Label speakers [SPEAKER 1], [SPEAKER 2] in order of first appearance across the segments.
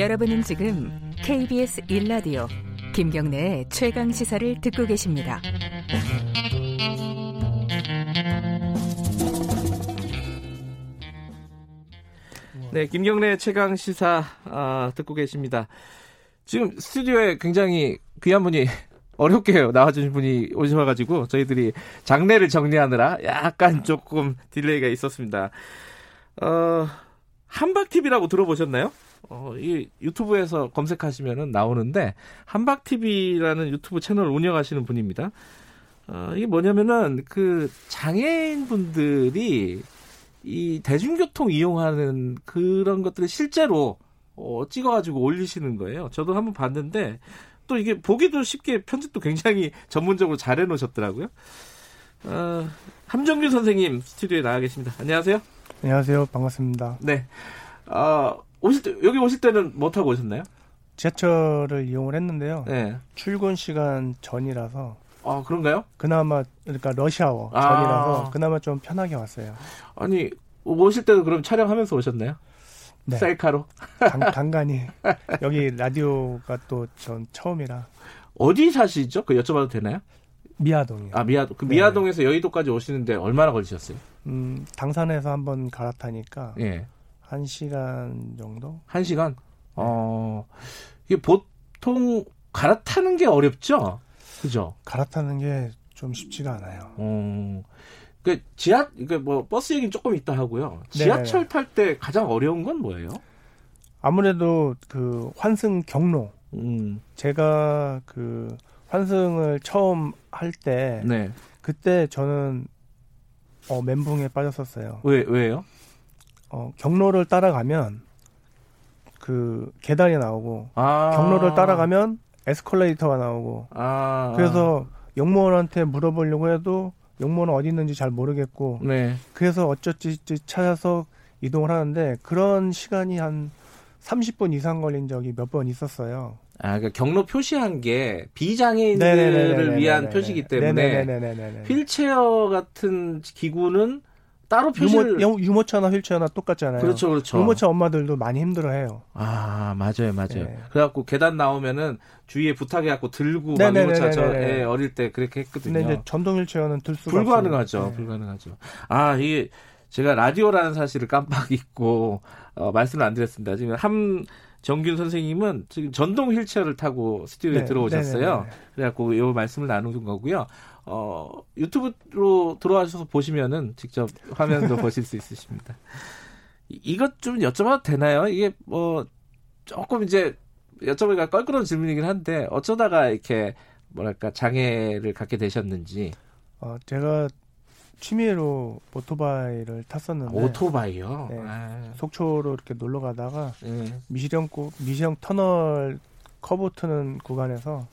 [SPEAKER 1] 여러분은 지금 KBS 1라디오 김경래의 최강 시사를 듣고 계십니다.
[SPEAKER 2] 네, 김경래 최강 시사 아, 듣고 계십니다. 지금 스튜디오에 굉장히 귀한 분이 어렵게 나와주신 분이 오셔가지고 저희들이 장내를 정리하느라 약간 조금 delay가 있었습니다. 어, 한박TV라고 들어보셨나요? 어, 이 유튜브에서 검색하시면은 나오는데 한박TV라는 유튜브 채널 운영하시는 분입니다. 어, 이게 뭐냐면은 그 장애인 분들이 이 대중교통 이용하는 그런 것들을 실제로 어, 찍어가지고 올리시는 거예요. 저도 한번 봤는데 또 이게 보기도 쉽게 편집도 굉장히 전문적으로 잘 해놓으셨더라고요. 어, 함정규 선생님 스튜디오에 나와 계십니다. 안녕하세요.
[SPEAKER 3] 안녕하세요. 반갑습니다.
[SPEAKER 2] 네. 어, 오실 때, 여기 오실 때는 뭐 타고 오셨나요?
[SPEAKER 3] 지하철을 이용을 했는데요.
[SPEAKER 2] 네.
[SPEAKER 3] 출근 시간 전이라서.
[SPEAKER 2] 아, 그런가요?
[SPEAKER 3] 그나마, 그러니까 러시아워
[SPEAKER 2] 아.
[SPEAKER 3] 전이라서 그나마 좀 편하게 왔어요.
[SPEAKER 2] 아니, 오실 때도 그럼 촬영하면서 오셨나요?
[SPEAKER 3] 네.
[SPEAKER 2] 셀카로?
[SPEAKER 3] 간, 간간히. 여기 라디오가 또 전 처음이라.
[SPEAKER 2] 어디 사시죠? 그 여쭤봐도 되나요?
[SPEAKER 3] 미아동이요.
[SPEAKER 2] 아, 미아동. 그
[SPEAKER 3] 네.
[SPEAKER 2] 미아동에서 여의도까지 오시는데 얼마나 걸리셨어요?
[SPEAKER 3] 음, 당산에서 한번 갈아타니까
[SPEAKER 2] 예.
[SPEAKER 3] 한 시간 정도?
[SPEAKER 2] 한 시간? 어, 이게 보통 갈아타는 게 어렵죠? 그죠?
[SPEAKER 3] 갈아타는 게 좀 쉽지가 않아요.
[SPEAKER 2] 어, 그 지하, 그뭐 버스 얘기는 조금 있다 하고요. 지하철
[SPEAKER 3] 네네네.
[SPEAKER 2] 탈때 가장 어려운 건 뭐예요?
[SPEAKER 3] 아무래도 그 환승 경로.
[SPEAKER 2] 음,
[SPEAKER 3] 제가 그 환승을 처음 할때
[SPEAKER 2] 네.
[SPEAKER 3] 그때 저는 어, 멘붕에 빠졌었어요.
[SPEAKER 2] 왜, 왜요?
[SPEAKER 3] 어, 경로를 따라가면 그 계단이 나오고
[SPEAKER 2] 아.
[SPEAKER 3] 경로를 따라가면 에스컬레이터가 나오고
[SPEAKER 2] 아.
[SPEAKER 3] 그래서 영무원한테 물어보려고 해도 영무원은 어디 있는지 잘 모르겠고
[SPEAKER 2] 네.
[SPEAKER 3] 그래서 어쩌지 찾아서 이동을 하는데 그런 시간이 한 30분 이상 걸린 적이 몇 번 있었어요.
[SPEAKER 2] 아, 그러니까 경로 표시한 게 비장애인들을
[SPEAKER 3] 네네네네네네네.
[SPEAKER 2] 위한 표시이기 때문에
[SPEAKER 3] 네네네네네네.
[SPEAKER 2] 휠체어 같은 기구는 따로 표시를
[SPEAKER 3] 유모, 유- 유모차나 휠체어나 똑같잖아요.
[SPEAKER 2] 그렇죠, 그렇죠.
[SPEAKER 3] 유모차 엄마들도 많이 힘들어해요.
[SPEAKER 2] 아, 맞아요, 맞아요.
[SPEAKER 3] 네.
[SPEAKER 2] 그래갖고 계단 나오면은 주위에 부탁해갖고 들고 막. 유모차 저 예, 어릴 때 그렇게 했거든요.
[SPEAKER 3] 근데 이제 전동 휠체어는 들 수가
[SPEAKER 2] 불가능하죠,
[SPEAKER 3] 없어요. 네.
[SPEAKER 2] 불가능하죠. 아, 이게 제가 라디오라는 사실을 깜빡 잊고 어, 말씀을 안 드렸습니다. 지금 함 정균 선생님은 지금 전동 휠체어를 타고 스튜디오에
[SPEAKER 3] 네,
[SPEAKER 2] 들어오셨어요.
[SPEAKER 3] 네네네.
[SPEAKER 2] 그래갖고 이 말씀을 나누는 거고요. 어, 유튜브로 들어와셔서 보시면은 직접 화면도 보실 수 있으십니다. 이- 이것 좀 여쭤봐도 되나요? 이게 뭐 조금 이제 여쭤보기가 껄끄러운 질문이긴 한데 어쩌다가 이렇게 뭐랄까 장애를 갖게 되셨는지
[SPEAKER 3] 어, 제가 취미로 오토바이를 탔었는데
[SPEAKER 2] 오토바이요.
[SPEAKER 3] 네.
[SPEAKER 2] 아,
[SPEAKER 3] 속초로 이렇게 놀러 가다가
[SPEAKER 2] 예.
[SPEAKER 3] 미시령 고 미시령 터널 커브 트는 구간에서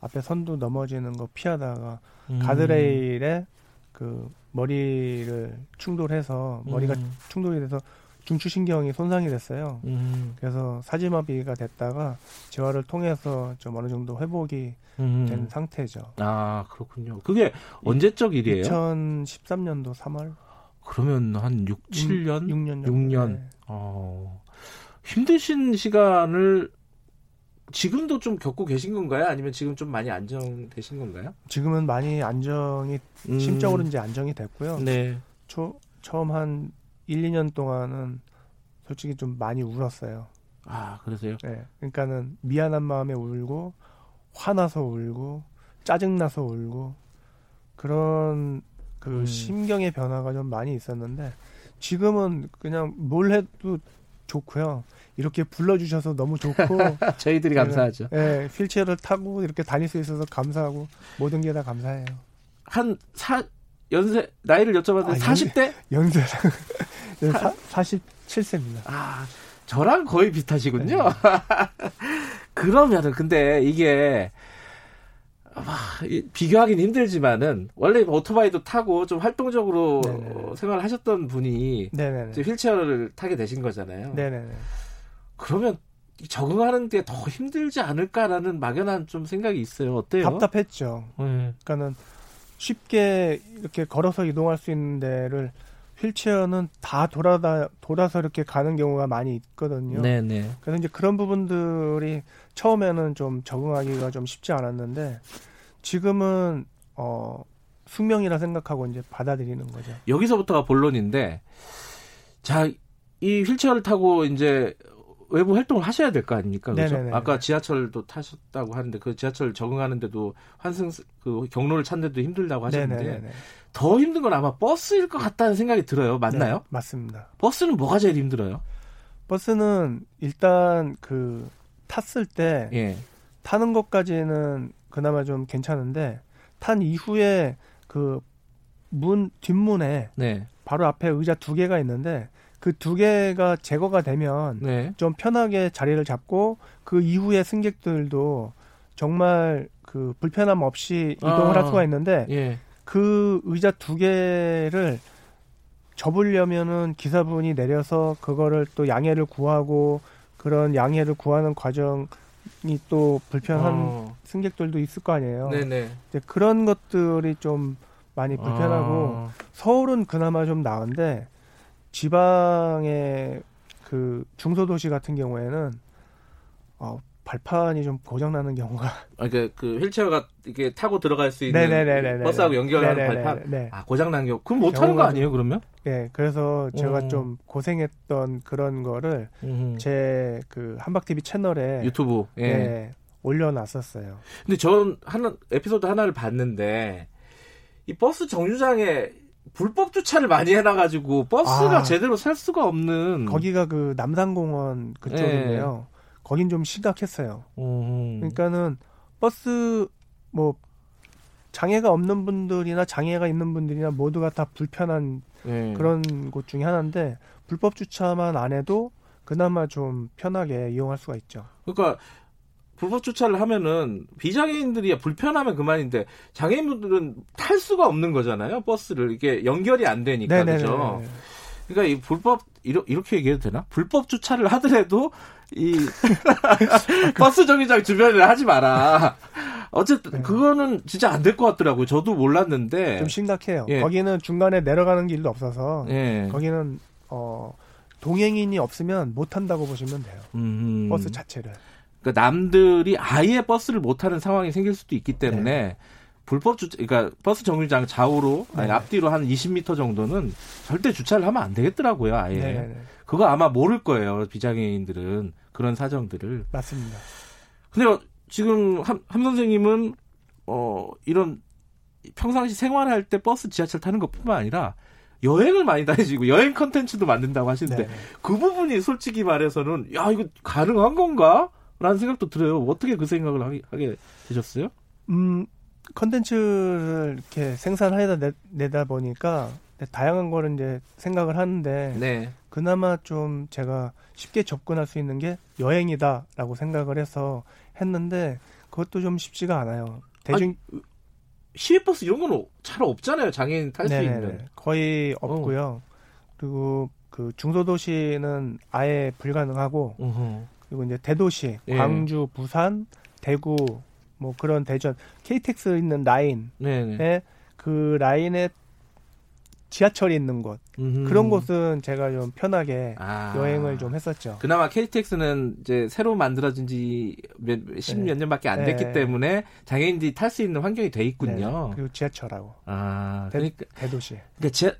[SPEAKER 3] 앞에 선두 넘어지는 거 피하다가
[SPEAKER 2] 음.
[SPEAKER 3] 가드레일에 그 머리를 충돌해서 머리가
[SPEAKER 2] 음.
[SPEAKER 3] 충돌이 돼서 중추신경이 손상이 됐어요.
[SPEAKER 2] 음.
[SPEAKER 3] 그래서 사지마비가 됐다가 재활을 통해서 좀 어느 정도 회복이
[SPEAKER 2] 음.
[SPEAKER 3] 된 상태죠.
[SPEAKER 2] 아 그렇군요. 그게 언제적 일이에요?
[SPEAKER 3] 2013년도 3월
[SPEAKER 2] 그러면 한 6, 7년?
[SPEAKER 3] 6년 정도.
[SPEAKER 2] 6년.
[SPEAKER 3] 네.
[SPEAKER 2] 어, 힘드신 시간을 지금도 좀 겪고 계신 건가요? 아니면 지금 좀 많이 안정되신 건가요?
[SPEAKER 3] 지금은 많이 안정이
[SPEAKER 2] 음.
[SPEAKER 3] 심적으로 이제 안정이 됐고요.
[SPEAKER 2] 네.
[SPEAKER 3] 초, 처음 한 1, 2년 동안은 솔직히 좀 많이 울었어요.
[SPEAKER 2] 아 그러세요?
[SPEAKER 3] 네. 그러니까는 미안한 마음에 울고 화나서 울고 짜증나서 울고 그런 그
[SPEAKER 2] 음.
[SPEAKER 3] 심경의 변화가 좀 많이 있었는데 지금은 그냥 뭘 해도 좋고요. 이렇게 불러주셔서 너무 좋고
[SPEAKER 2] 저희들이 감사하죠.
[SPEAKER 3] 예, 휠체어를 타고 이렇게 다닐 수 있어서 감사하고 모든 게 다 감사해요.
[SPEAKER 2] 한 사, 연세, 나이를 여쭤봤는데
[SPEAKER 3] 아,
[SPEAKER 2] 40대?
[SPEAKER 3] 연세랑 네, 사, 47세입니다.
[SPEAKER 2] 아, 저랑 거의 비슷하시군요. 그러면은, 근데 이게, 비교하기는 힘들지만은, 원래 오토바이도 타고 좀 활동적으로
[SPEAKER 3] 네네.
[SPEAKER 2] 어, 생활을 하셨던 분이. 이제 휠체어를 타게 되신 거잖아요.
[SPEAKER 3] 네네네.
[SPEAKER 2] 그러면 이 적응하는 게 더 힘들지 않을까라는 막연한 좀 생각이 있어요. 어때요?
[SPEAKER 3] 답답했죠.
[SPEAKER 2] 네.
[SPEAKER 3] 그러니까는 쉽게 이렇게 걸어서 이동할 수 있는 데를 휠체어는 다 돌아다 돌아서 이렇게 가는 경우가 많이 있거든요.
[SPEAKER 2] 네네.
[SPEAKER 3] 그래서 이제 그런 부분들이 처음에는 좀 적응하기가 좀 쉽지 않았는데 지금은 어 숙명이라 생각하고 이제 받아들이는 거죠.
[SPEAKER 2] 여기서부터가 본론인데 자 이 휠체어를 타고 이제 외부 활동을 하셔야 될 거 아닙니까? 그렇죠?
[SPEAKER 3] 네네네.
[SPEAKER 2] 아까 지하철도 타셨다고 하는데 그 지하철 적응하는데도 환승 그 경로를 찾는데도 힘들다고 하셨는데
[SPEAKER 3] 네네네.
[SPEAKER 2] 더 힘든 건 아마 버스일 것 같다는 생각이 들어요. 맞나요?
[SPEAKER 3] 네, 맞습니다.
[SPEAKER 2] 버스는 뭐가 제일 힘들어요?
[SPEAKER 3] 버스는 일단 그 탔을 때
[SPEAKER 2] 예.
[SPEAKER 3] 타는 것까지는 그나마 좀 괜찮은데 탄 이후에 그 문 뒷문에
[SPEAKER 2] 네.
[SPEAKER 3] 바로 앞에 의자 두 개가 있는데 그 두 개가 제거가 되면
[SPEAKER 2] 네.
[SPEAKER 3] 좀 편하게 자리를 잡고 그 이후에 승객들도 정말 그 불편함 없이 이동을
[SPEAKER 2] 아.
[SPEAKER 3] 할 수가 있는데
[SPEAKER 2] 예.
[SPEAKER 3] 그 의자 두 개를 접으려면은 기사분이 내려서 그거를 또 양해를 구하고 그런 양해를 구하는 과정 이또 불편한
[SPEAKER 2] 어.
[SPEAKER 3] 승객들도 있을 거 아니에요.
[SPEAKER 2] 네네.
[SPEAKER 3] 이제 그런 것들이 좀 많이 불편하고
[SPEAKER 2] 아.
[SPEAKER 3] 서울은 그나마 좀 나은데 지방의 그 중소도시 같은 경우에는 어, 발판이 좀 고장 나는 경우가
[SPEAKER 2] 아, 그, 그 휠체어가 이렇게 타고 들어갈 수 있는
[SPEAKER 3] 네네네네네.
[SPEAKER 2] 버스하고 연결하는
[SPEAKER 3] 네네네.
[SPEAKER 2] 발판.
[SPEAKER 3] 네.
[SPEAKER 2] 아 고장 난 경우. 그럼 못 타는 거 아니에요? 그러면?
[SPEAKER 3] 네, 그래서 제가
[SPEAKER 2] 오.
[SPEAKER 3] 좀 고생했던 그런 거를
[SPEAKER 2] 음.
[SPEAKER 3] 제그 한박 TV 채널에
[SPEAKER 2] 유튜브. 예.
[SPEAKER 3] 네, 올려놨었어요.
[SPEAKER 2] 근데 전 하나 에피소드 하나를 봤는데 이 버스 정류장에 불법 주차를 많이 해놔가지고 버스가
[SPEAKER 3] 아.
[SPEAKER 2] 제대로 살 수가 없는.
[SPEAKER 3] 거기가 그 남산공원 그쪽인데요.
[SPEAKER 2] 네.
[SPEAKER 3] 거긴 좀 심각했어요.
[SPEAKER 2] 음.
[SPEAKER 3] 그러니까는 버스 뭐 장애가 없는 분들이나 장애가 있는 분들이나 모두가 다 불편한
[SPEAKER 2] 예.
[SPEAKER 3] 그런 곳 중에 하나인데 불법 주차만 안 해도 그나마 좀 편하게 이용할 수가 있죠.
[SPEAKER 2] 그러니까 불법 주차를 하면은 비장애인들이 불편하면 그만인데 장애인분들은 탈 수가 없는 거잖아요. 버스를 이게 연결이 안 되니까 그죠. 그러니까 이 불법 이러, 이렇게 얘기해도 되나? 불법 주차를 하더라도 이 버스 정류장 주변에 하지 마라. 어쨌든
[SPEAKER 3] 네.
[SPEAKER 2] 그거는 진짜 안 될 것 같더라고요. 저도 몰랐는데.
[SPEAKER 3] 좀 심각해요.
[SPEAKER 2] 예.
[SPEAKER 3] 거기는 중간에 내려가는 길도 없어서
[SPEAKER 2] 예.
[SPEAKER 3] 거기는 어 동행인이 없으면 못 한다고 보시면 돼요.
[SPEAKER 2] 음.
[SPEAKER 3] 버스 자체를.
[SPEAKER 2] 그러니까 남들이 아예 버스를 못 타는 상황이 생길 수도 있기 때문에 불법 주차, 그러니까 버스 정류장 좌우로 아니
[SPEAKER 3] 네.
[SPEAKER 2] 앞뒤로 한 20m 정도는 절대 주차를 하면 안 되겠더라고요. 아예.
[SPEAKER 3] 네네네.
[SPEAKER 2] 그거 아마 모를 거예요. 비장애인들은 그런 사정들을.
[SPEAKER 3] 맞습니다.
[SPEAKER 2] 근데 어, 지금 함, 함 선생님은 어 이런 평상시 생활할 때 버스 지하철 타는 것뿐만 아니라 여행을 많이 다니시고 여행 컨텐츠도 만든다고 하시는데
[SPEAKER 3] 네.
[SPEAKER 2] 그 부분이 솔직히 말해서는 야 이거 가능한 건가? 라는 생각도 들어요. 어떻게 그 생각을 하게, 하게 되셨어요?
[SPEAKER 3] 음, 컨텐츠를 이렇게 생산하다 내, 내다 보니까 다양한 거를 이제 생각을 하는데
[SPEAKER 2] 네.
[SPEAKER 3] 그나마 좀 제가 쉽게 접근할 수 있는 게 여행이다라고 생각을 해서 했는데 그것도 좀 쉽지가 않아요. 대중
[SPEAKER 2] 시외버스 이런 건 잘 없잖아요. 장애인 탈 수. 있는.
[SPEAKER 3] 거의 없고요. 그리고 그 중소도시는 아예 불가능하고
[SPEAKER 2] 어허.
[SPEAKER 3] 그리고 이제 대도시
[SPEAKER 2] 예.
[SPEAKER 3] 광주, 부산, 대구 뭐 그런 대전 KTX 있는 라인에
[SPEAKER 2] 네네.
[SPEAKER 3] 그 라인에 지하철이 있는 곳
[SPEAKER 2] 음흠.
[SPEAKER 3] 그런 곳은 제가 좀 편하게
[SPEAKER 2] 아.
[SPEAKER 3] 여행을 좀 했었죠.
[SPEAKER 2] 그나마 KTX는 이제 새로 만들어진 지몇 십몇 년밖에 안 됐기
[SPEAKER 3] 네.
[SPEAKER 2] 때문에 장애인들이 탈 수 있는 환경이 돼 있군요.
[SPEAKER 3] 네, 그리고 지하철하고
[SPEAKER 2] 아,
[SPEAKER 3] 대,
[SPEAKER 2] 그러니까,
[SPEAKER 3] 대도시.
[SPEAKER 2] 그러니까 제,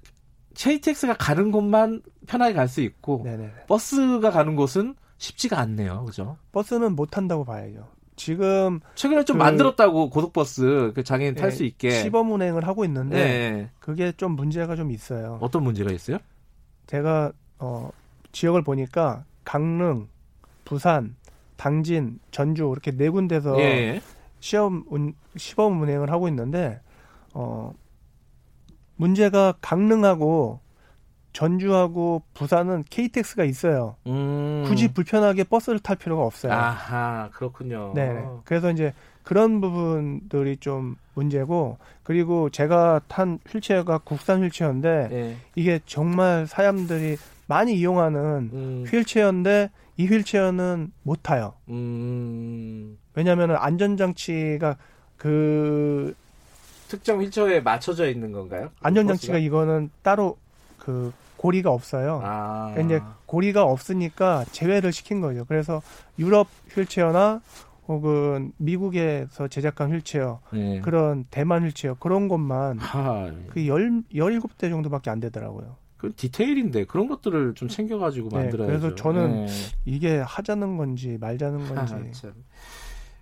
[SPEAKER 2] KTX가 가는 곳만 편하게 갈 수 있고
[SPEAKER 3] 네네.
[SPEAKER 2] 버스가 가는 곳은 쉽지가 않네요. 그죠?
[SPEAKER 3] 버스는 못 탄다고 봐야죠. 지금
[SPEAKER 2] 최근에 좀
[SPEAKER 3] 그-
[SPEAKER 2] 만들었다고 고속버스 그 장애인 탈
[SPEAKER 3] 예,
[SPEAKER 2] 수 있게.
[SPEAKER 3] 시범 운행을 하고 있는데
[SPEAKER 2] 네.
[SPEAKER 3] 그게 좀 문제가 좀 있어요.
[SPEAKER 2] 어떤 문제가 있어요?
[SPEAKER 3] 제가 어, 지역을 보니까 강릉, 부산, 당진, 전주 이렇게 네 군데서
[SPEAKER 2] 예.
[SPEAKER 3] 시험 운, 시범 운행을 하고 있는데 어, 문제가 강릉하고 전주하고 부산은 KTX가 있어요.
[SPEAKER 2] 음.
[SPEAKER 3] 굳이 불편하게 버스를 탈 필요가 없어요.
[SPEAKER 2] 아하, 그렇군요.
[SPEAKER 3] 네. 그래서 이제 그런 부분들이 좀 문제고 그리고 제가 탄 휠체어가 국산 휠체어인데
[SPEAKER 2] 예.
[SPEAKER 3] 이게 정말 사람들이 많이 이용하는
[SPEAKER 2] 음.
[SPEAKER 3] 휠체어인데 이 휠체어는 못 타요.
[SPEAKER 2] 음.
[SPEAKER 3] 왜냐하면 안전장치가 그
[SPEAKER 2] 특정 휠체어에 맞춰져 있는 건가요?
[SPEAKER 3] 안전장치가? 이거는 따로 그그 고리가 없어요.
[SPEAKER 2] 아.
[SPEAKER 3] 그러니까 이제 고리가 없으니까 제외를 시킨 거죠. 그래서 유럽 휠체어나 혹은 미국에서 제작한 휠체어,
[SPEAKER 2] 네.
[SPEAKER 3] 그런 대만 휠체어 그런 것만
[SPEAKER 2] 아,
[SPEAKER 3] 그 열, 17대 정도밖에 안 되더라고요.
[SPEAKER 2] 그 디테일인데 그런 것들을 좀 챙겨가지고
[SPEAKER 3] 네,
[SPEAKER 2] 만들어야죠.
[SPEAKER 3] 그래서 저는
[SPEAKER 2] 네.
[SPEAKER 3] 이게 하자는 건지 말자는 건지.
[SPEAKER 2] 아, 참.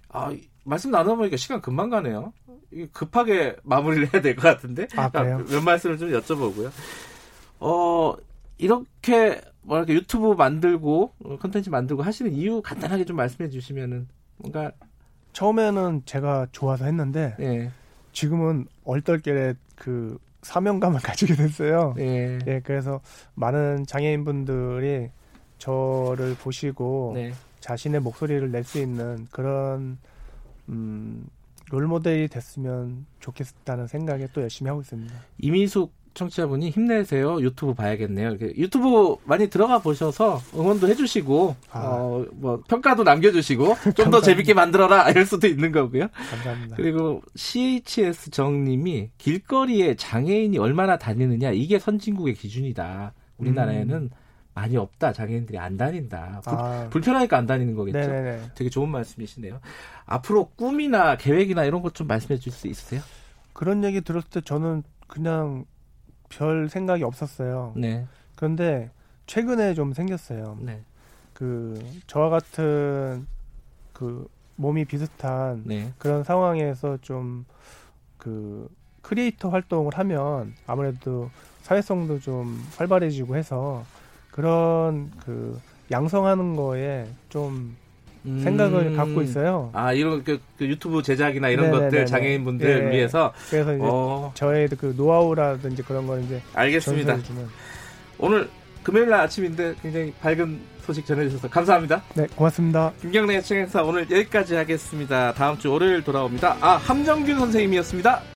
[SPEAKER 2] 아, 이- 말씀 나눠보니까 시간 금방 가네요. 급하게 마무리를 해야 될 것 같은데.
[SPEAKER 3] 아, 그래요?
[SPEAKER 2] 몇 말씀을 좀 여쭤보고요. 어, 이렇게 뭐랄까 유튜브 만들고 어, 컨텐츠 만들고 하시는 이유 간단하게 좀 말씀해 주시면은 뭔가
[SPEAKER 3] 처음에는 제가 좋아서 했는데
[SPEAKER 2] 예.
[SPEAKER 3] 지금은 얼떨결에 그 사명감을 가지게 됐어요.
[SPEAKER 2] 예.
[SPEAKER 3] 예, 그래서 많은 장애인분들이 저를 보시고
[SPEAKER 2] 네.
[SPEAKER 3] 자신의 목소리를 낼 수 있는 그런 음, 롤모델이 됐으면 좋겠다는 생각에 또 열심히 하고 있습니다.
[SPEAKER 2] 이미숙 청취자분이 힘내세요. 유튜브 봐야겠네요. 이렇게 유튜브 많이 들어가 보셔서 응원도 해주시고
[SPEAKER 3] 아.
[SPEAKER 2] 어, 뭐 평가도 남겨주시고 좀 더 재밌게 만들어라 이럴 수도 있는 거고요.
[SPEAKER 3] 감사합니다.
[SPEAKER 2] 그리고 CHS 정님이 길거리에 장애인이 얼마나 다니느냐 이게 선진국의 기준이다. 우리나라에는 많이 없다. 장애인들이 안 다닌다. 불,
[SPEAKER 3] 음. 아,
[SPEAKER 2] 불편하니까 안 다니는 거겠죠.
[SPEAKER 3] 네네네.
[SPEAKER 2] 되게 좋은 말씀이시네요. 앞으로 꿈이나 계획이나 이런 것 좀 말씀해 줄 수 있으세요?
[SPEAKER 3] 그런 얘기 들었을 때 저는 그냥 별 생각이 없었어요.
[SPEAKER 2] 네,
[SPEAKER 3] 그런데 최근에 좀 생겼어요.
[SPEAKER 2] 네,
[SPEAKER 3] 그 저와 같은 그 몸이 비슷한
[SPEAKER 2] 네.
[SPEAKER 3] 그런 상황에서 좀 그 크리에이터 활동을 하면 아무래도 사회성도 좀 활발해지고 해서 그런 그 양성하는 거에 좀
[SPEAKER 2] 음.
[SPEAKER 3] 생각을 갖고 있어요.
[SPEAKER 2] 아 이런 그, 그 유튜브 제작이나 이런
[SPEAKER 3] 네네네네.
[SPEAKER 2] 것들 장애인분들
[SPEAKER 3] 예.
[SPEAKER 2] 위해서
[SPEAKER 3] 그래서 이제
[SPEAKER 2] 어
[SPEAKER 3] 저의 그 노하우라든지 그런 걸 이제
[SPEAKER 2] 알겠습니다. 오늘 금요일 날 아침인데 굉장히 밝은 소식 전해주셔서 감사합니다.
[SPEAKER 3] 네, 고맙습니다.
[SPEAKER 2] 김경래 최강사 오늘 여기까지 하겠습니다. 다음 주 월요일 돌아옵니다. 아 함정균 선생님이었습니다.